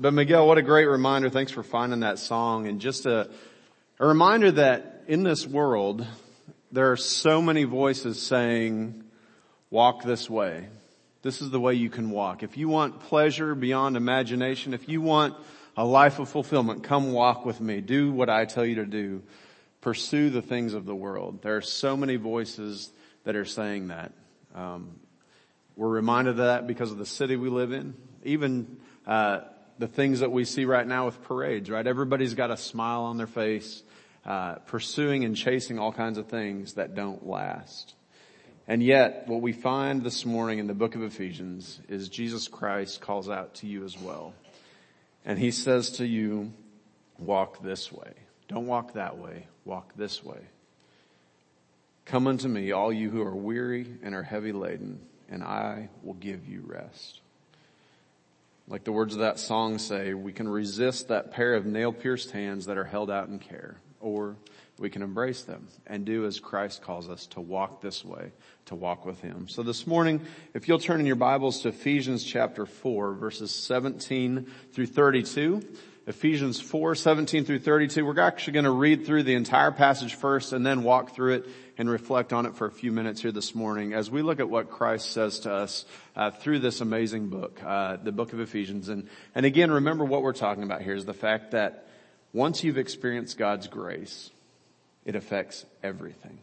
But Miguel, what a great reminder. Thanks for finding that song and just a, a reminder that in this world, there are so many voices saying, walk this way. This is the way you can walk. If you want pleasure beyond imagination, if you want a life of fulfillment, come walk with me. Do what I tell you to do. Pursue the things of the world. There are so many voices that are saying that. Um, we're reminded of that because of the city we live in. Even uh, the things that we see right now with parades, right? Everybody's got a smile on their face, uh, pursuing and chasing all kinds of things that don't last. And yet, what we find this morning in the book of Ephesians is Jesus Christ calls out to you as well. And he says to you, walk this way. Don't walk that way. Walk this way. Come unto me, all you who are weary and are heavy laden, and I will give you rest. Like the words of that song say, we can resist that pair of nail pierced hands that are held out in care, or we can embrace them and do as Christ calls us to walk this way, to walk with Him. So this morning, if you'll turn in your Bibles to Ephesians chapter 4, verses 17 through 32, Ephesians 4, 17 through 32. We're actually going to read through the entire passage first and then walk through it and reflect on it for a few minutes here this morning as we look at what Christ says to us uh, through this amazing book, uh, the book of Ephesians. And, and again, remember what we're talking about here is the fact that once you've experienced God's grace, it affects everything.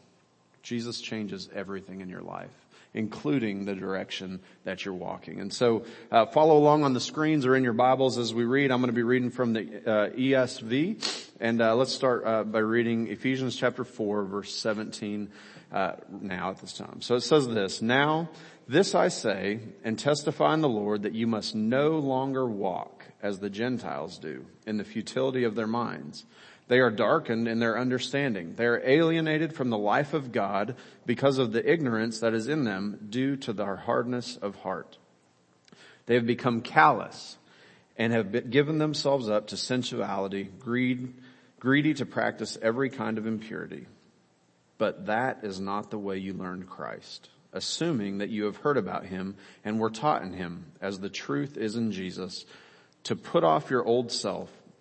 Jesus changes everything in your life including the direction that you're walking. And so uh, follow along on the screens or in your Bibles as we read. I'm going to be reading from the uh, ESV, and uh, let's start uh, by reading Ephesians chapter 4, verse 17 uh, now at this time. So it says this, Now this I say and testify in the Lord that you must no longer walk as the Gentiles do in the futility of their minds they are darkened in their understanding. They are alienated from the life of God because of the ignorance that is in them due to their hardness of heart. They have become callous and have given themselves up to sensuality, greed, greedy to practice every kind of impurity. But that is not the way you learned Christ, assuming that you have heard about him and were taught in him, as the truth is in Jesus, to put off your old self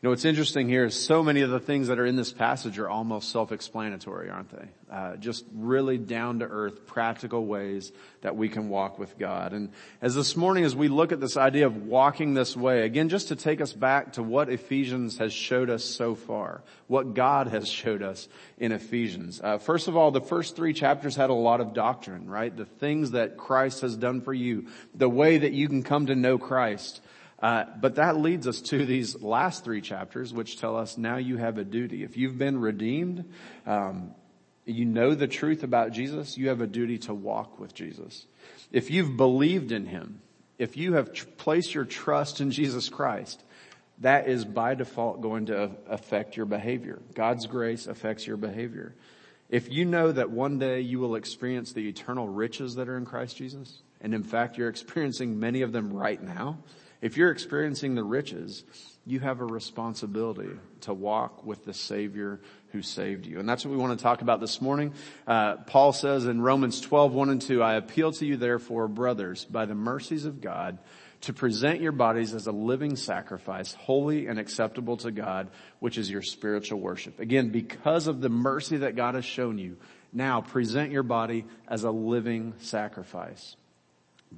You know, what's interesting here is so many of the things that are in this passage are almost self-explanatory, aren't they? Uh, just really down to earth, practical ways that we can walk with God. And as this morning, as we look at this idea of walking this way, again, just to take us back to what Ephesians has showed us so far, what God has showed us in Ephesians. Uh, first of all, the first three chapters had a lot of doctrine, right? The things that Christ has done for you, the way that you can come to know Christ. Uh, but that leads us to these last three chapters, which tell us now you have a duty. If you've been redeemed, um, you know the truth about Jesus, you have a duty to walk with Jesus. If you've believed in Him, if you have tr- placed your trust in Jesus Christ, that is by default going to affect your behavior. God's grace affects your behavior. If you know that one day you will experience the eternal riches that are in Christ Jesus, and in fact you're experiencing many of them right now, if you're experiencing the riches, you have a responsibility to walk with the Savior who saved you. And that's what we want to talk about this morning. Uh, Paul says in Romans 12, 1 and 2, I appeal to you therefore, brothers, by the mercies of God, to present your bodies as a living sacrifice, holy and acceptable to God, which is your spiritual worship. Again, because of the mercy that God has shown you, now present your body as a living sacrifice.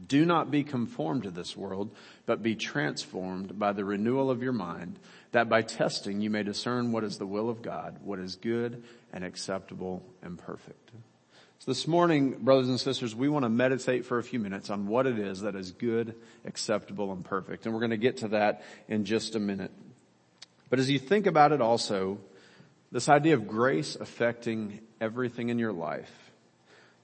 Do not be conformed to this world, but be transformed by the renewal of your mind, that by testing you may discern what is the will of God, what is good and acceptable and perfect. So this morning, brothers and sisters, we want to meditate for a few minutes on what it is that is good, acceptable, and perfect. And we're going to get to that in just a minute. But as you think about it also, this idea of grace affecting everything in your life,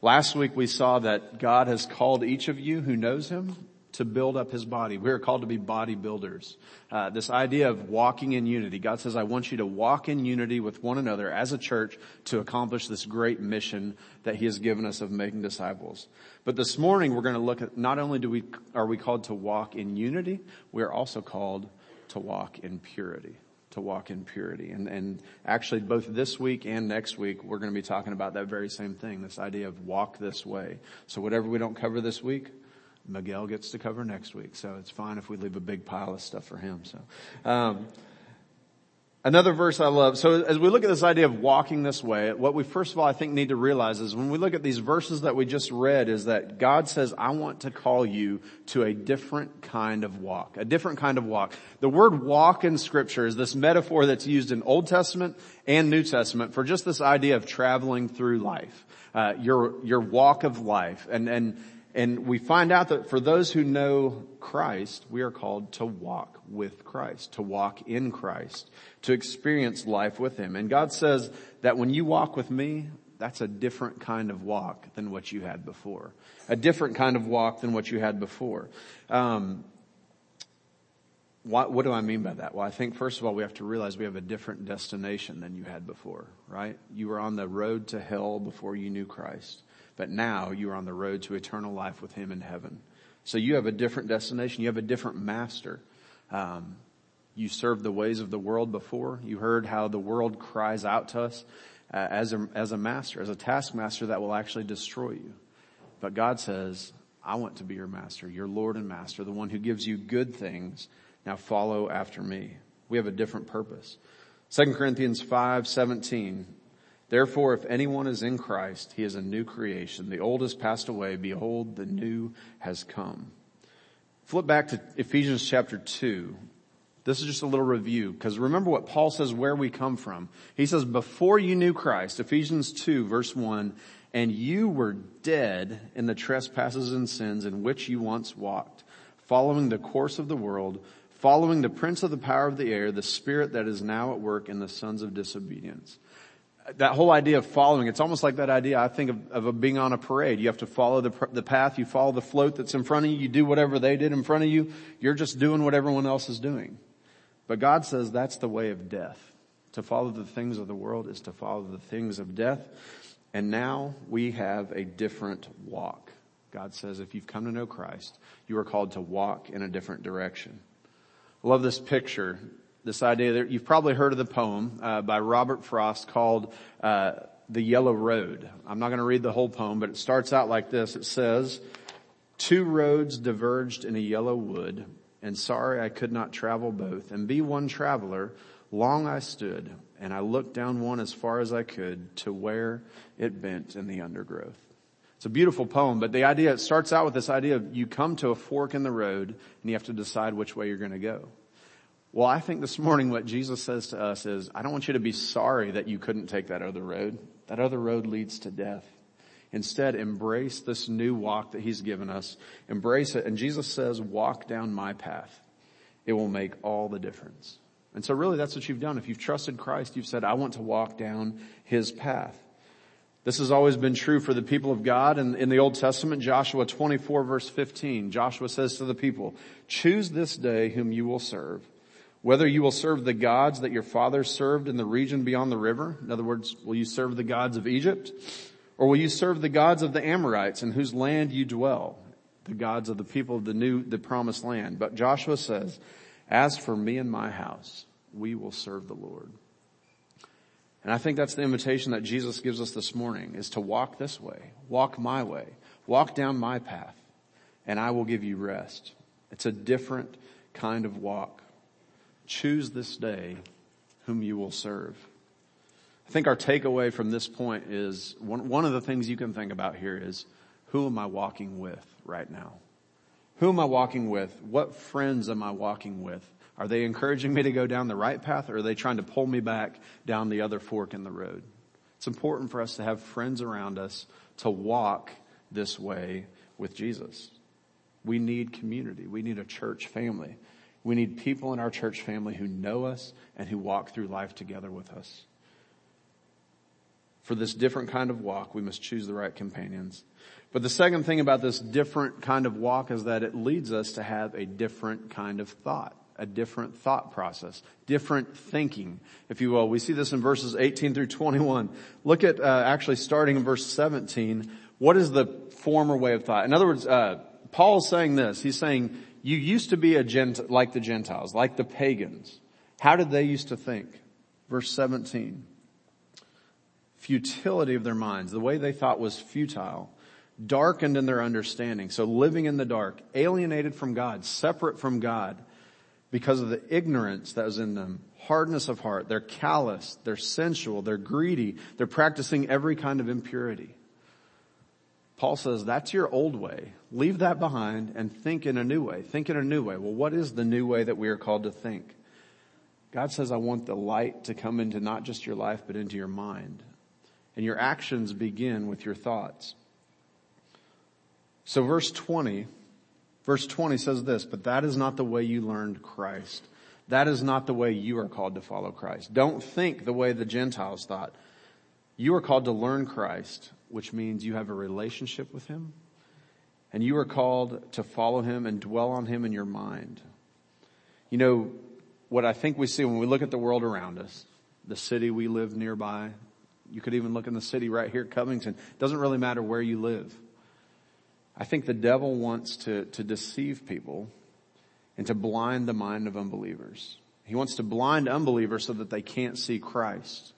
Last week we saw that God has called each of you who knows Him to build up His body. We are called to be bodybuilders. Uh, this idea of walking in unity. God says, I want you to walk in unity with one another as a church to accomplish this great mission that He has given us of making disciples. But this morning we're going to look at not only do we, are we called to walk in unity, we are also called to walk in purity to walk in purity. And, and actually both this week and next week, we're going to be talking about that very same thing, this idea of walk this way. So whatever we don't cover this week, Miguel gets to cover next week. So it's fine if we leave a big pile of stuff for him. So, um, Another verse I love. So as we look at this idea of walking this way, what we first of all I think need to realize is when we look at these verses that we just read is that God says, I want to call you to a different kind of walk, a different kind of walk. The word walk in scripture is this metaphor that's used in Old Testament and New Testament for just this idea of traveling through life, uh, your, your walk of life. And, and, and we find out that for those who know Christ, we are called to walk with Christ, to walk in Christ, to experience life with Him. And God says that when you walk with me, that's a different kind of walk than what you had before. A different kind of walk than what you had before. Um, what, what, do I mean by that? Well, I think first of all, we have to realize we have a different destination than you had before, right? You were on the road to hell before you knew Christ. But now you are on the road to eternal life with Him in heaven. So you have a different destination. You have a different master. Um, you served the ways of the world before. You heard how the world cries out to us uh, as a, as a master, as a taskmaster that will actually destroy you. But God says, I want to be your master, your Lord and master, the one who gives you good things. Now follow after me. We have a different purpose. 2 Corinthians 5, 17 Therefore, if anyone is in Christ, he is a new creation. The old has passed away. Behold, the new has come. Flip back to Ephesians chapter 2. This is just a little review because remember what Paul says where we come from. He says, before you knew Christ, Ephesians 2 verse 1, and you were dead in the trespasses and sins in which you once walked, following the course of the world, following the prince of the power of the air, the spirit that is now at work in the sons of disobedience that whole idea of following, it's almost like that idea I think of, of being on a parade. You have to follow the, the path, you follow the float that's in front of you, you do whatever they did in front of you, you're just doing what everyone else is doing. But God says that's the way of death. To follow the things of the world is to follow the things of death. And now we have a different walk. God says if you've come to know Christ, you are called to walk in a different direction. I love this picture this idea that you've probably heard of the poem uh, by Robert Frost called uh, "The Yellow Road." I'm not going to read the whole poem, but it starts out like this. It says, Two roads diverged in a yellow wood, and sorry I could not travel both, and be one traveler. Long I stood, and I looked down one as far as I could to where it bent in the undergrowth. It's a beautiful poem, but the idea, it starts out with this idea of you come to a fork in the road and you have to decide which way you're going to go. Well, I think this morning what Jesus says to us is, I don't want you to be sorry that you couldn't take that other road. That other road leads to death. Instead, embrace this new walk that he's given us. Embrace it. And Jesus says, walk down my path. It will make all the difference. And so really that's what you've done. If you've trusted Christ, you've said, I want to walk down his path. This has always been true for the people of God. And in the Old Testament, Joshua 24 verse 15, Joshua says to the people, choose this day whom you will serve whether you will serve the gods that your fathers served in the region beyond the river. In other words, will you serve the gods of Egypt? Or will you serve the gods of the Amorites in whose land you dwell? The gods of the people of the new, the promised land. But Joshua says, as for me and my house, we will serve the Lord. And I think that's the invitation that Jesus gives us this morning is to walk this way, walk my way, walk down my path, and I will give you rest. It's a different kind of walk. Choose this day whom you will serve. I think our takeaway from this point is one, one of the things you can think about here is who am I walking with right now? Who am I walking with? What friends am I walking with? Are they encouraging me to go down the right path or are they trying to pull me back down the other fork in the road? It's important for us to have friends around us to walk this way with Jesus. We need community. We need a church family. We need people in our church family who know us and who walk through life together with us. For this different kind of walk, we must choose the right companions. But the second thing about this different kind of walk is that it leads us to have a different kind of thought, a different thought process, different thinking, if you will. We see this in verses 18 through 21. Look at, uh, actually starting in verse 17. What is the former way of thought? In other words, uh, Paul is saying this. He's saying, you used to be a gent, like the Gentiles, like the pagans. How did they used to think? Verse 17 futility of their minds, the way they thought was futile, darkened in their understanding. So living in the dark, alienated from God, separate from God because of the ignorance that was in them, hardness of heart. They're callous, they're sensual, they're greedy, they're practicing every kind of impurity. Paul says that's your old way. Leave that behind and think in a new way. Think in a new way. Well, what is the new way that we are called to think? God says, I want the light to come into not just your life, but into your mind and your actions begin with your thoughts. So verse 20, verse 20 says this, but that is not the way you learned Christ. That is not the way you are called to follow Christ. Don't think the way the Gentiles thought. You are called to learn Christ, which means you have a relationship with Him, and you are called to follow Him and dwell on Him in your mind. You know, what I think we see when we look at the world around us, the city we live nearby, you could even look in the city right here, Covington. It doesn't really matter where you live. I think the devil wants to, to deceive people and to blind the mind of unbelievers. He wants to blind unbelievers so that they can't see Christ.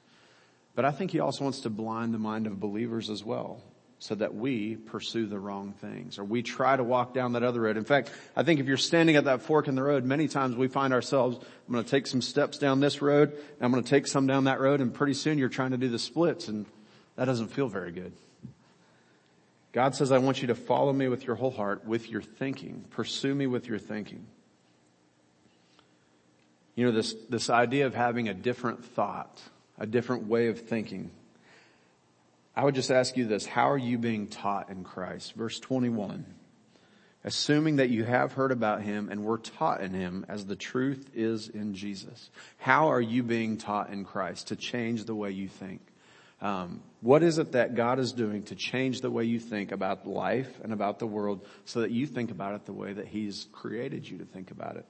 But I think he also wants to blind the mind of believers as well so that we pursue the wrong things or we try to walk down that other road. In fact, I think if you're standing at that fork in the road, many times we find ourselves, I'm going to take some steps down this road and I'm going to take some down that road and pretty soon you're trying to do the splits and that doesn't feel very good. God says, I want you to follow me with your whole heart, with your thinking. Pursue me with your thinking. You know, this, this idea of having a different thought, a different way of thinking. I would just ask you this. How are you being taught in Christ? Verse 21. Assuming that you have heard about him and were taught in him as the truth is in Jesus. How are you being taught in Christ to change the way you think? Um, what is it that God is doing to change the way you think about life and about the world so that you think about it the way that he's created you to think about it?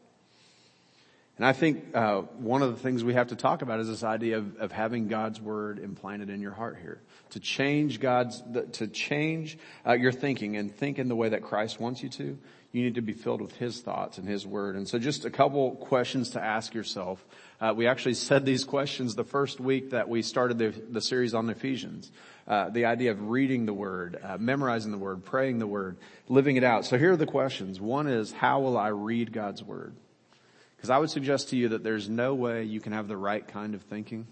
And I think uh, one of the things we have to talk about is this idea of, of having God's word implanted in your heart here to change God's to change uh, your thinking and think in the way that Christ wants you to. You need to be filled with His thoughts and His word. And so, just a couple questions to ask yourself. Uh, we actually said these questions the first week that we started the, the series on Ephesians. Uh, the idea of reading the word, uh, memorizing the word, praying the word, living it out. So here are the questions. One is, how will I read God's word? Because I would suggest to you that there's no way you can have the right kind of thinking.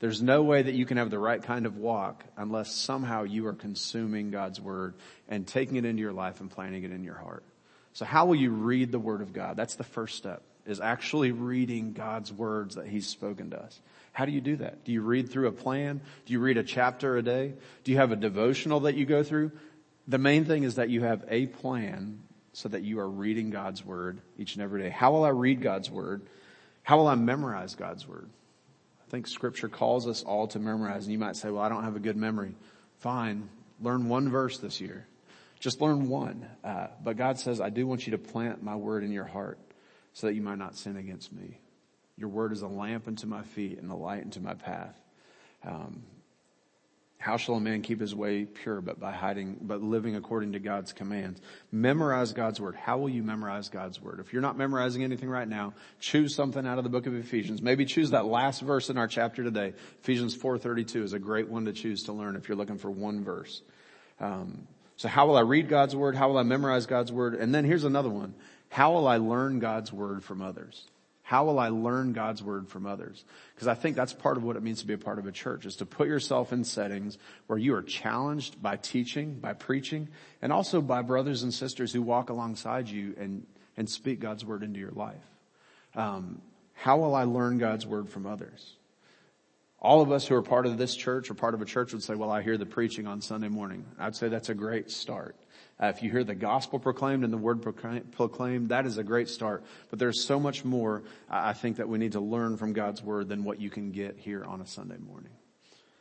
There's no way that you can have the right kind of walk unless somehow you are consuming God's word and taking it into your life and planting it in your heart. So how will you read the word of God? That's the first step is actually reading God's words that he's spoken to us. How do you do that? Do you read through a plan? Do you read a chapter a day? Do you have a devotional that you go through? The main thing is that you have a plan so that you are reading God's word each and every day. How will I read God's word? How will I memorize God's word? I think scripture calls us all to memorize and you might say, well, I don't have a good memory. Fine. Learn one verse this year. Just learn one. Uh, but God says, I do want you to plant my word in your heart so that you might not sin against me. Your word is a lamp unto my feet and a light unto my path. Um, how shall a man keep his way pure but by hiding, but living according to God's commands? Memorize God's word. How will you memorize God's word? If you're not memorizing anything right now, choose something out of the book of Ephesians. Maybe choose that last verse in our chapter today. Ephesians 4.32 is a great one to choose to learn if you're looking for one verse. Um, so how will I read God's word? How will I memorize God's word? And then here's another one. How will I learn God's word from others? How will I learn God's word from others? Because I think that's part of what it means to be a part of a church is to put yourself in settings where you are challenged by teaching, by preaching, and also by brothers and sisters who walk alongside you and, and speak God's word into your life. Um, how will I learn God's word from others? All of us who are part of this church or part of a church would say, well, I hear the preaching on Sunday morning. I'd say that's a great start. Uh, if you hear the gospel proclaimed and the word proclaimed, that is a great start. But there's so much more I think that we need to learn from God's word than what you can get here on a Sunday morning.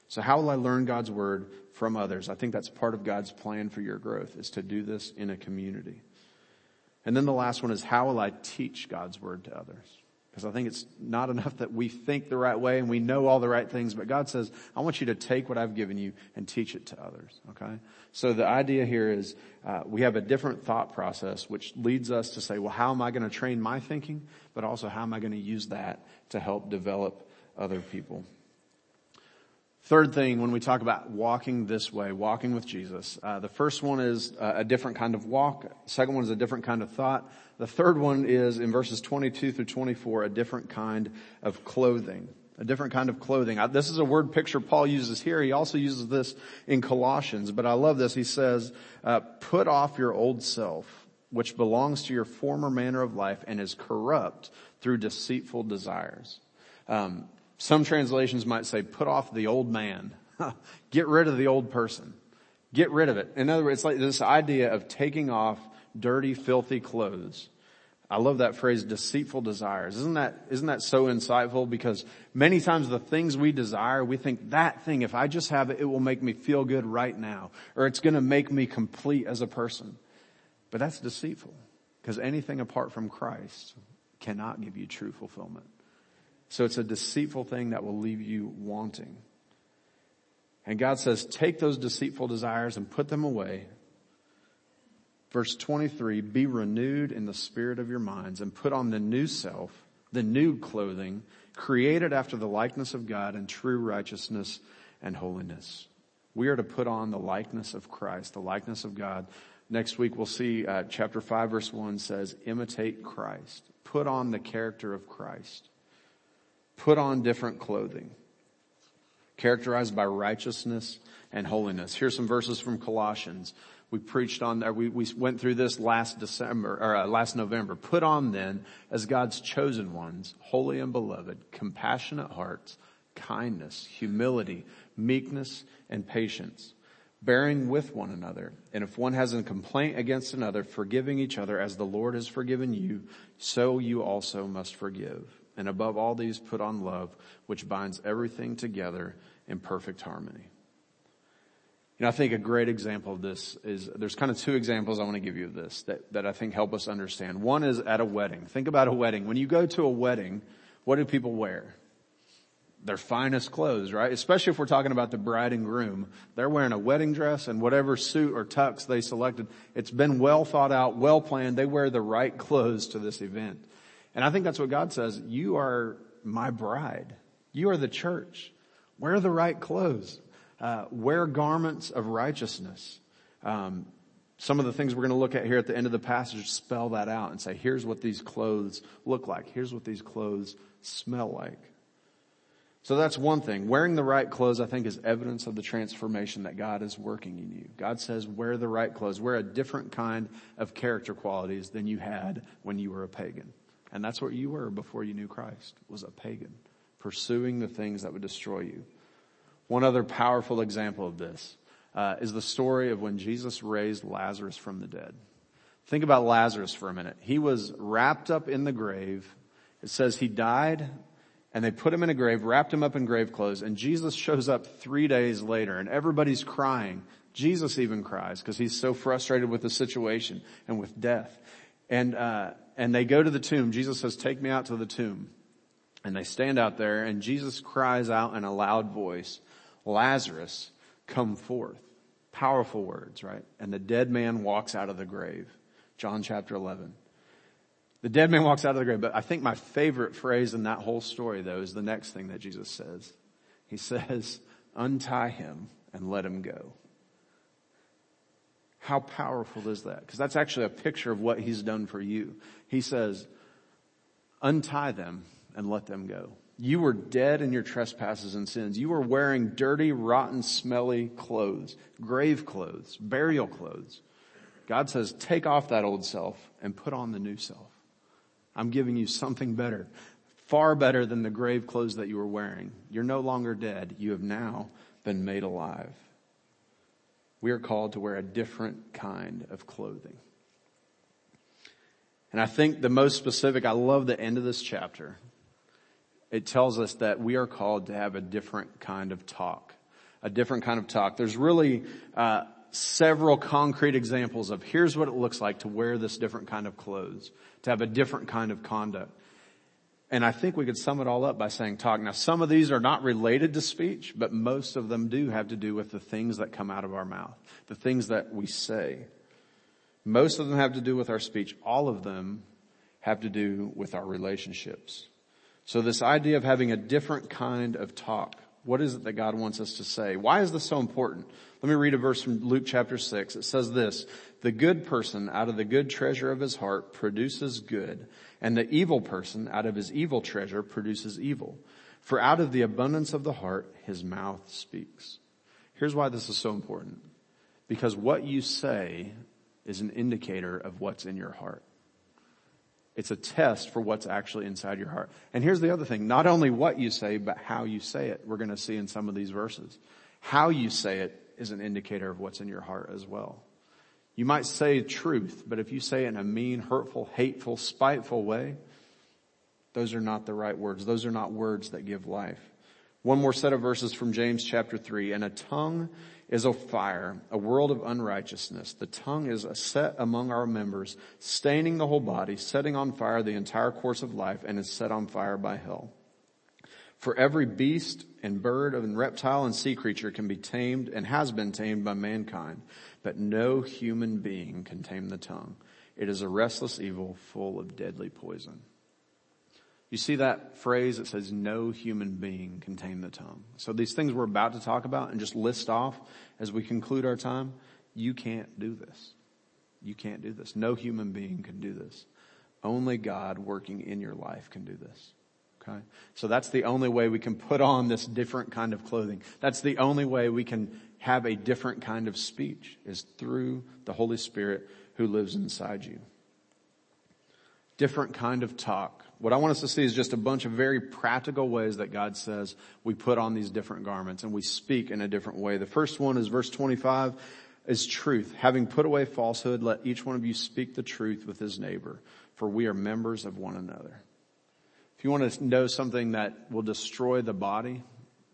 So how will I learn God's word from others? I think that's part of God's plan for your growth is to do this in a community. And then the last one is how will I teach God's word to others? Because I think it's not enough that we think the right way and we know all the right things, but God says, I want you to take what I've given you and teach it to others. Okay? So the idea here is, uh, we have a different thought process, which leads us to say, well, how am I going to train my thinking? But also, how am I going to use that to help develop other people? Third thing, when we talk about walking this way, walking with Jesus, uh, the first one is uh, a different kind of walk. Second one is a different kind of thought. The third one is in verses 22 through 24, a different kind of clothing. A different kind of clothing. This is a word picture Paul uses here. He also uses this in Colossians, but I love this. He says, uh, put off your old self, which belongs to your former manner of life and is corrupt through deceitful desires. Um, some translations might say, put off the old man. Get rid of the old person. Get rid of it. In other words, it's like this idea of taking off dirty, filthy clothes. I love that phrase, deceitful desires. Isn't that, isn't that so insightful? Because many times the things we desire, we think that thing, if I just have it, it will make me feel good right now. Or it's gonna make me complete as a person. But that's deceitful. Because anything apart from Christ cannot give you true fulfillment. So it's a deceitful thing that will leave you wanting. And God says, take those deceitful desires and put them away Verse 23, be renewed in the spirit of your minds and put on the new self, the new clothing, created after the likeness of God in true righteousness and holiness. We are to put on the likeness of Christ, the likeness of God. Next week we'll see uh, chapter 5 verse 1 says, imitate Christ. Put on the character of Christ. Put on different clothing. Characterized by righteousness and holiness. Here's some verses from Colossians. We preached on that. We, we went through this last December, or uh, last November. Put on then as God's chosen ones, holy and beloved, compassionate hearts, kindness, humility, meekness, and patience, bearing with one another. And if one has a complaint against another, forgiving each other as the Lord has forgiven you, so you also must forgive. And above all these, put on love, which binds everything together in perfect harmony. You know, I think a great example of this is, there's kind of two examples I want to give you of this that, that I think help us understand. One is at a wedding. Think about a wedding. When you go to a wedding, what do people wear? Their finest clothes, right? Especially if we're talking about the bride and groom. They're wearing a wedding dress and whatever suit or tux they selected. It's been well thought out, well planned. They wear the right clothes to this event. And I think that's what God says. You are my bride. You are the church. Wear the right clothes uh, wear garments of righteousness. Um, some of the things we're going to look at here at the end of the passage spell that out and say, here's what these clothes look like. Here's what these clothes smell like. So that's one thing. Wearing the right clothes, I think, is evidence of the transformation that God is working in you. God says, wear the right clothes. Wear a different kind of character qualities than you had when you were a pagan. And that's what you were before you knew Christ, was a pagan, pursuing the things that would destroy you. One other powerful example of this uh, is the story of when Jesus raised Lazarus from the dead. Think about Lazarus for a minute. He was wrapped up in the grave. It says he died and they put him in a grave, wrapped him up in grave clothes, and Jesus shows up three days later and everybody's crying. Jesus even cries because he's so frustrated with the situation and with death. And, uh, and they go to the tomb. Jesus says, take me out to the tomb. And they stand out there and Jesus cries out in a loud voice, Lazarus, come forth. Powerful words, right? And the dead man walks out of the grave. John chapter 11. The dead man walks out of the grave, but I think my favorite phrase in that whole story though is the next thing that Jesus says. He says, untie him and let him go. How powerful is that? Because that's actually a picture of what he's done for you. He says, untie them and let them go. You were dead in your trespasses and sins. You were wearing dirty, rotten, smelly clothes, grave clothes, burial clothes. God says, take off that old self and put on the new self. I'm giving you something better, far better than the grave clothes that you were wearing. You're no longer dead. You have now been made alive. We are called to wear a different kind of clothing. And I think the most specific, I love the end of this chapter it tells us that we are called to have a different kind of talk. A different kind of talk. There's really uh, several concrete examples of here's what it looks like to wear this different kind of clothes, to have a different kind of conduct. And I think we could sum it all up by saying talk. Now some of these are not related to speech, but most of them do have to do with the things that come out of our mouth, the things that we say. Most of them have to do with our speech. All of them have to do with our relationships. So this idea of having a different kind of talk, what is it that God wants us to say? Why is this so important? Let me read a verse from Luke chapter 6. It says this, the good person out of the good treasure of his heart produces good, and the evil person out of his evil treasure produces evil. For out of the abundance of the heart, his mouth speaks. Here's why this is so important. Because what you say is an indicator of what's in your heart. It's a test for what's actually inside your heart. And here's the other thing. Not only what you say, but how you say it. We're going to see in some of these verses. How you say it is an indicator of what's in your heart as well. You might say truth, but if you say it in a mean, hurtful, hateful, spiteful way, those are not the right words. Those are not words that give life. One more set of verses from James chapter 3. And a tongue is a fire, a world of unrighteousness. The tongue is a set among our members, staining the whole body, setting on fire the entire course of life, and is set on fire by hell. For every beast and bird and reptile and sea creature can be tamed and has been tamed by mankind, but no human being can tame the tongue. It is a restless evil full of deadly poison. You see that phrase that says no human being can tame the tongue. So these things we're about to talk about and just list off as we conclude our time, you can't do this. You can't do this. No human being can do this. Only God working in your life can do this. Okay? So that's the only way we can put on this different kind of clothing. That's the only way we can have a different kind of speech is through the Holy Spirit who lives inside you. Different kind of talk what I want us to see is just a bunch of very practical ways that God says we put on these different garments and we speak in a different way. The first one is verse 25 is truth. Having put away falsehood, let each one of you speak the truth with his neighbor, for we are members of one another. If you want to know something that will destroy the body,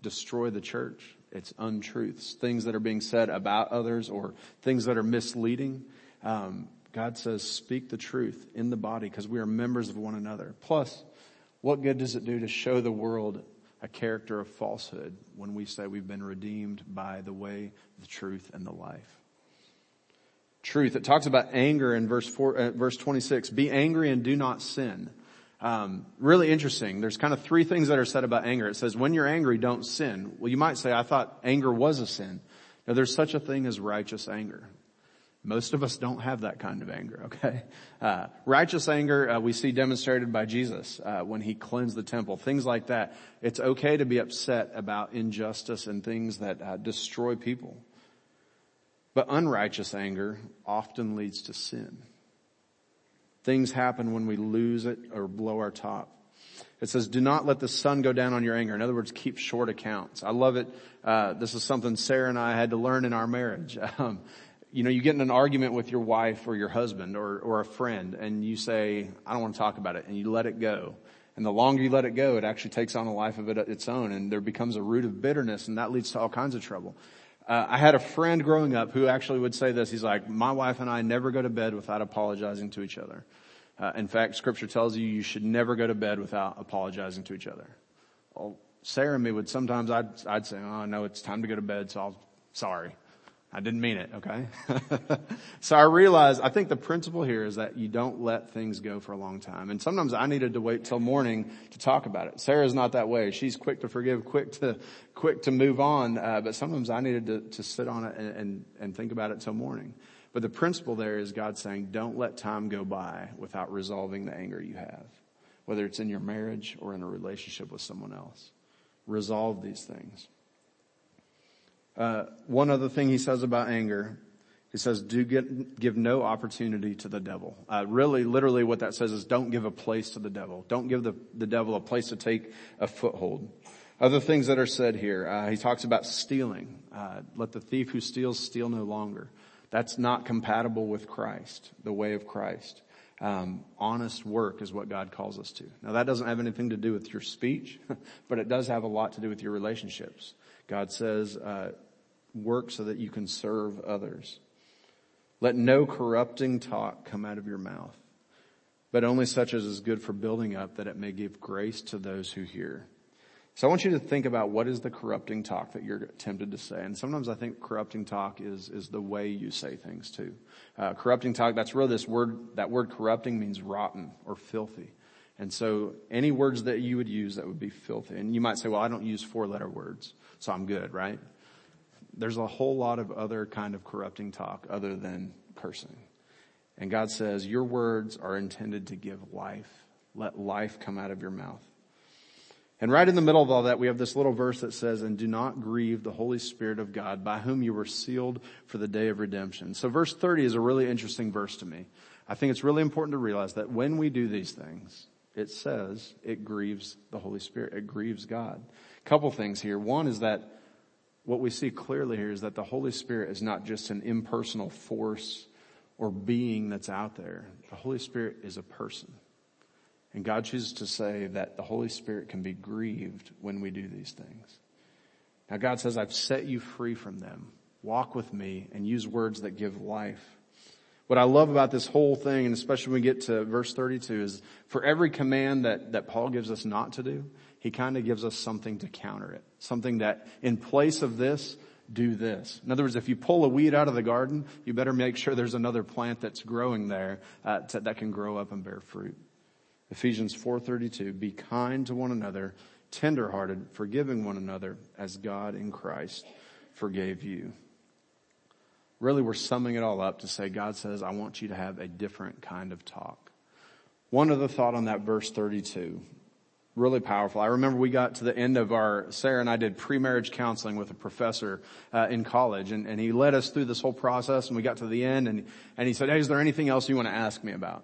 destroy the church, it's untruths, things that are being said about others or things that are misleading. Um, God says, speak the truth in the body because we are members of one another. Plus, what good does it do to show the world a character of falsehood when we say we've been redeemed by the way, the truth, and the life? Truth. It talks about anger in verse four, uh, verse 26. Be angry and do not sin. Um, really interesting. There's kind of three things that are said about anger. It says, when you're angry, don't sin. Well, you might say, I thought anger was a sin. Now there's such a thing as righteous anger. Most of us don't have that kind of anger, okay? Uh, righteous anger uh, we see demonstrated by Jesus uh, when he cleansed the temple, things like that. It's okay to be upset about injustice and things that uh, destroy people. But unrighteous anger often leads to sin. Things happen when we lose it or blow our top. It says, do not let the sun go down on your anger. In other words, keep short accounts. I love it. Uh, this is something Sarah and I had to learn in our marriage. Um, you know, you get in an argument with your wife or your husband or, or a friend and you say, I don't want to talk about it and you let it go. And the longer you let it go, it actually takes on a life of it, its own and there becomes a root of bitterness and that leads to all kinds of trouble. Uh, I had a friend growing up who actually would say this. He's like, my wife and I never go to bed without apologizing to each other. Uh, in fact, scripture tells you you should never go to bed without apologizing to each other. Well, Sarah and me would sometimes I'd, I'd say, oh no, it's time to go to bed, so I'll, sorry. I didn't mean it, okay? so I realized, I think the principle here is that you don't let things go for a long time. And sometimes I needed to wait till morning to talk about it. Sarah's not that way. She's quick to forgive, quick to, quick to move on. Uh, but sometimes I needed to, to sit on it and, and, and think about it till morning. But the principle there is God saying, don't let time go by without resolving the anger you have, whether it's in your marriage or in a relationship with someone else. Resolve these things. Uh, one other thing he says about anger, he says, do get, give no opportunity to the devil. Uh, really, literally what that says is don't give a place to the devil. Don't give the, the devil a place to take a foothold. Other things that are said here, uh, he talks about stealing. Uh, let the thief who steals steal no longer. That's not compatible with Christ, the way of Christ. Um, honest work is what God calls us to. Now that doesn't have anything to do with your speech, but it does have a lot to do with your relationships. God says, uh, work so that you can serve others. Let no corrupting talk come out of your mouth, but only such as is good for building up that it may give grace to those who hear. So I want you to think about what is the corrupting talk that you're tempted to say. And sometimes I think corrupting talk is, is the way you say things too. Uh, corrupting talk, that's really this word, that word corrupting means rotten or filthy. And so any words that you would use that would be filthy. And you might say, well, I don't use four letter words, so I'm good, right? There's a whole lot of other kind of corrupting talk other than cursing. And God says, your words are intended to give life. Let life come out of your mouth. And right in the middle of all that, we have this little verse that says, and do not grieve the Holy Spirit of God by whom you were sealed for the day of redemption. So verse 30 is a really interesting verse to me. I think it's really important to realize that when we do these things, it says it grieves the Holy Spirit. It grieves God. Couple things here. One is that what we see clearly here is that the Holy Spirit is not just an impersonal force or being that's out there. The Holy Spirit is a person. And God chooses to say that the Holy Spirit can be grieved when we do these things. Now God says, I've set you free from them. Walk with me and use words that give life. What I love about this whole thing, and especially when we get to verse 32, is for every command that, that Paul gives us not to do, he kind of gives us something to counter it. Something that in place of this, do this. In other words, if you pull a weed out of the garden, you better make sure there's another plant that's growing there uh, to, that can grow up and bear fruit. Ephesians 4:32, be kind to one another, tenderhearted, forgiving one another as God in Christ forgave you. Really, we're summing it all up to say God says, I want you to have a different kind of talk. One other thought on that verse 32. Really powerful. I remember we got to the end of our, Sarah and I did pre-marriage counseling with a professor uh, in college and, and he led us through this whole process and we got to the end and, and he said, hey, is there anything else you want to ask me about?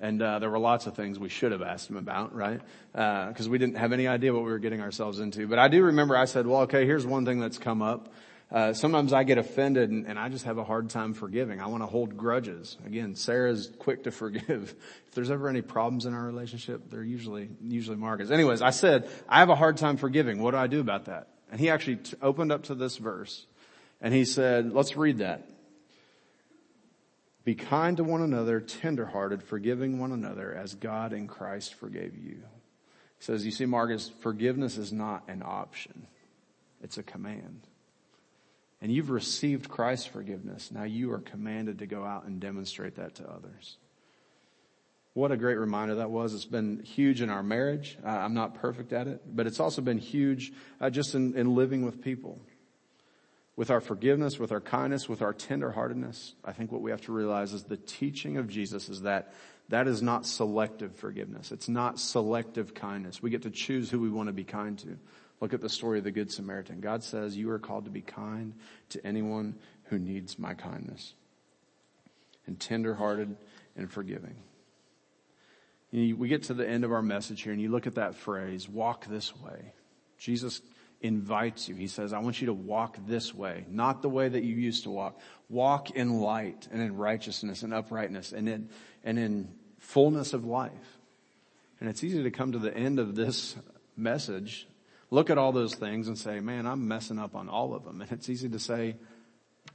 And uh, there were lots of things we should have asked him about, right? Because uh, we didn't have any idea what we were getting ourselves into. But I do remember I said, well, okay, here's one thing that's come up. Uh, sometimes I get offended and, and, I just have a hard time forgiving. I want to hold grudges. Again, Sarah's quick to forgive. If there's ever any problems in our relationship, they're usually, usually Marcus. Anyways, I said, I have a hard time forgiving. What do I do about that? And he actually t- opened up to this verse and he said, let's read that. Be kind to one another, tenderhearted, forgiving one another as God in Christ forgave you. He says, you see, Marcus, forgiveness is not an option. It's a command. And you've received Christ's forgiveness. Now you are commanded to go out and demonstrate that to others. What a great reminder that was. It's been huge in our marriage. I'm not perfect at it, but it's also been huge uh, just in, in living with people with our forgiveness, with our kindness, with our tenderheartedness, I think what we have to realize is the teaching of Jesus is that that is not selective forgiveness. It's not selective kindness. We get to choose who we want to be kind to. Look at the story of the Good Samaritan. God says you are called to be kind to anyone who needs my kindness. And tenderhearted and forgiving. You we get to the end of our message here and you look at that phrase, walk this way. Jesus invites you. He says, I want you to walk this way, not the way that you used to walk. Walk in light and in righteousness and uprightness and in, and in fullness of life. And it's easy to come to the end of this message, look at all those things and say, man, I'm messing up on all of them. And it's easy to say,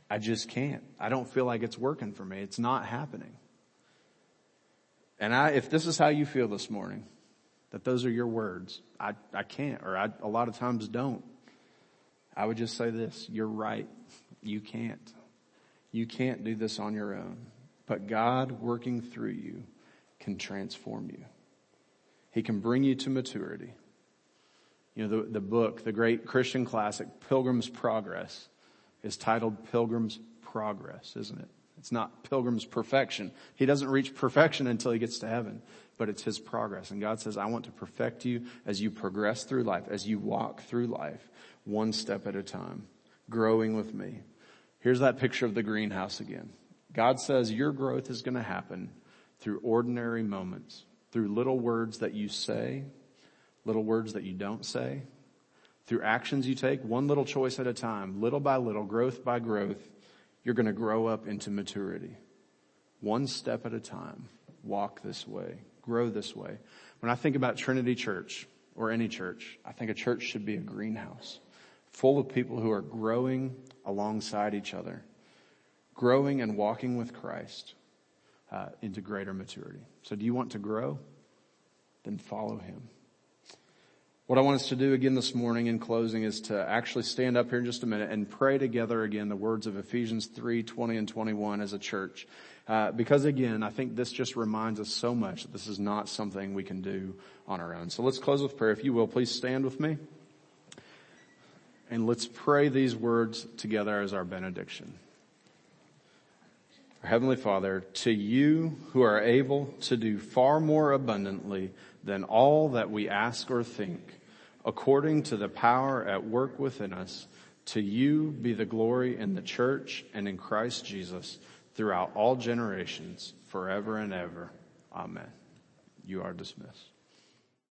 I just can't. I don't feel like it's working for me. It's not happening. And I, if this is how you feel this morning, that those are your words. I, I can't, or I a lot of times don't. I would just say this, you're right. You can't. You can't do this on your own. But God working through you can transform you. He can bring you to maturity. You know, the, the book, the great Christian classic, Pilgrim's Progress, is titled Pilgrim's Progress, isn't it? It's not Pilgrim's perfection. He doesn't reach perfection until he gets to heaven, but it's his progress. And God says, I want to perfect you as you progress through life, as you walk through life, one step at a time, growing with me. Here's that picture of the greenhouse again. God says your growth is going to happen through ordinary moments, through little words that you say, little words that you don't say, through actions you take, one little choice at a time, little by little, growth by growth, you're going to grow up into maturity. One step at a time. Walk this way. Grow this way. When I think about Trinity Church or any church, I think a church should be a greenhouse full of people who are growing alongside each other, growing and walking with Christ uh, into greater maturity. So do you want to grow? Then follow him. What I want us to do again this morning in closing is to actually stand up here in just a minute and pray together again the words of Ephesians 3, 20 and 21 as a church. Uh, because again, I think this just reminds us so much that this is not something we can do on our own. So let's close with prayer. If you will, please stand with me. And let's pray these words together as our benediction. Our Heavenly Father, to you who are able to do far more abundantly than all that we ask or think, according to the power at work within us. To you be the glory in the church and in Christ Jesus throughout all generations, forever and ever. Amen. You are dismissed.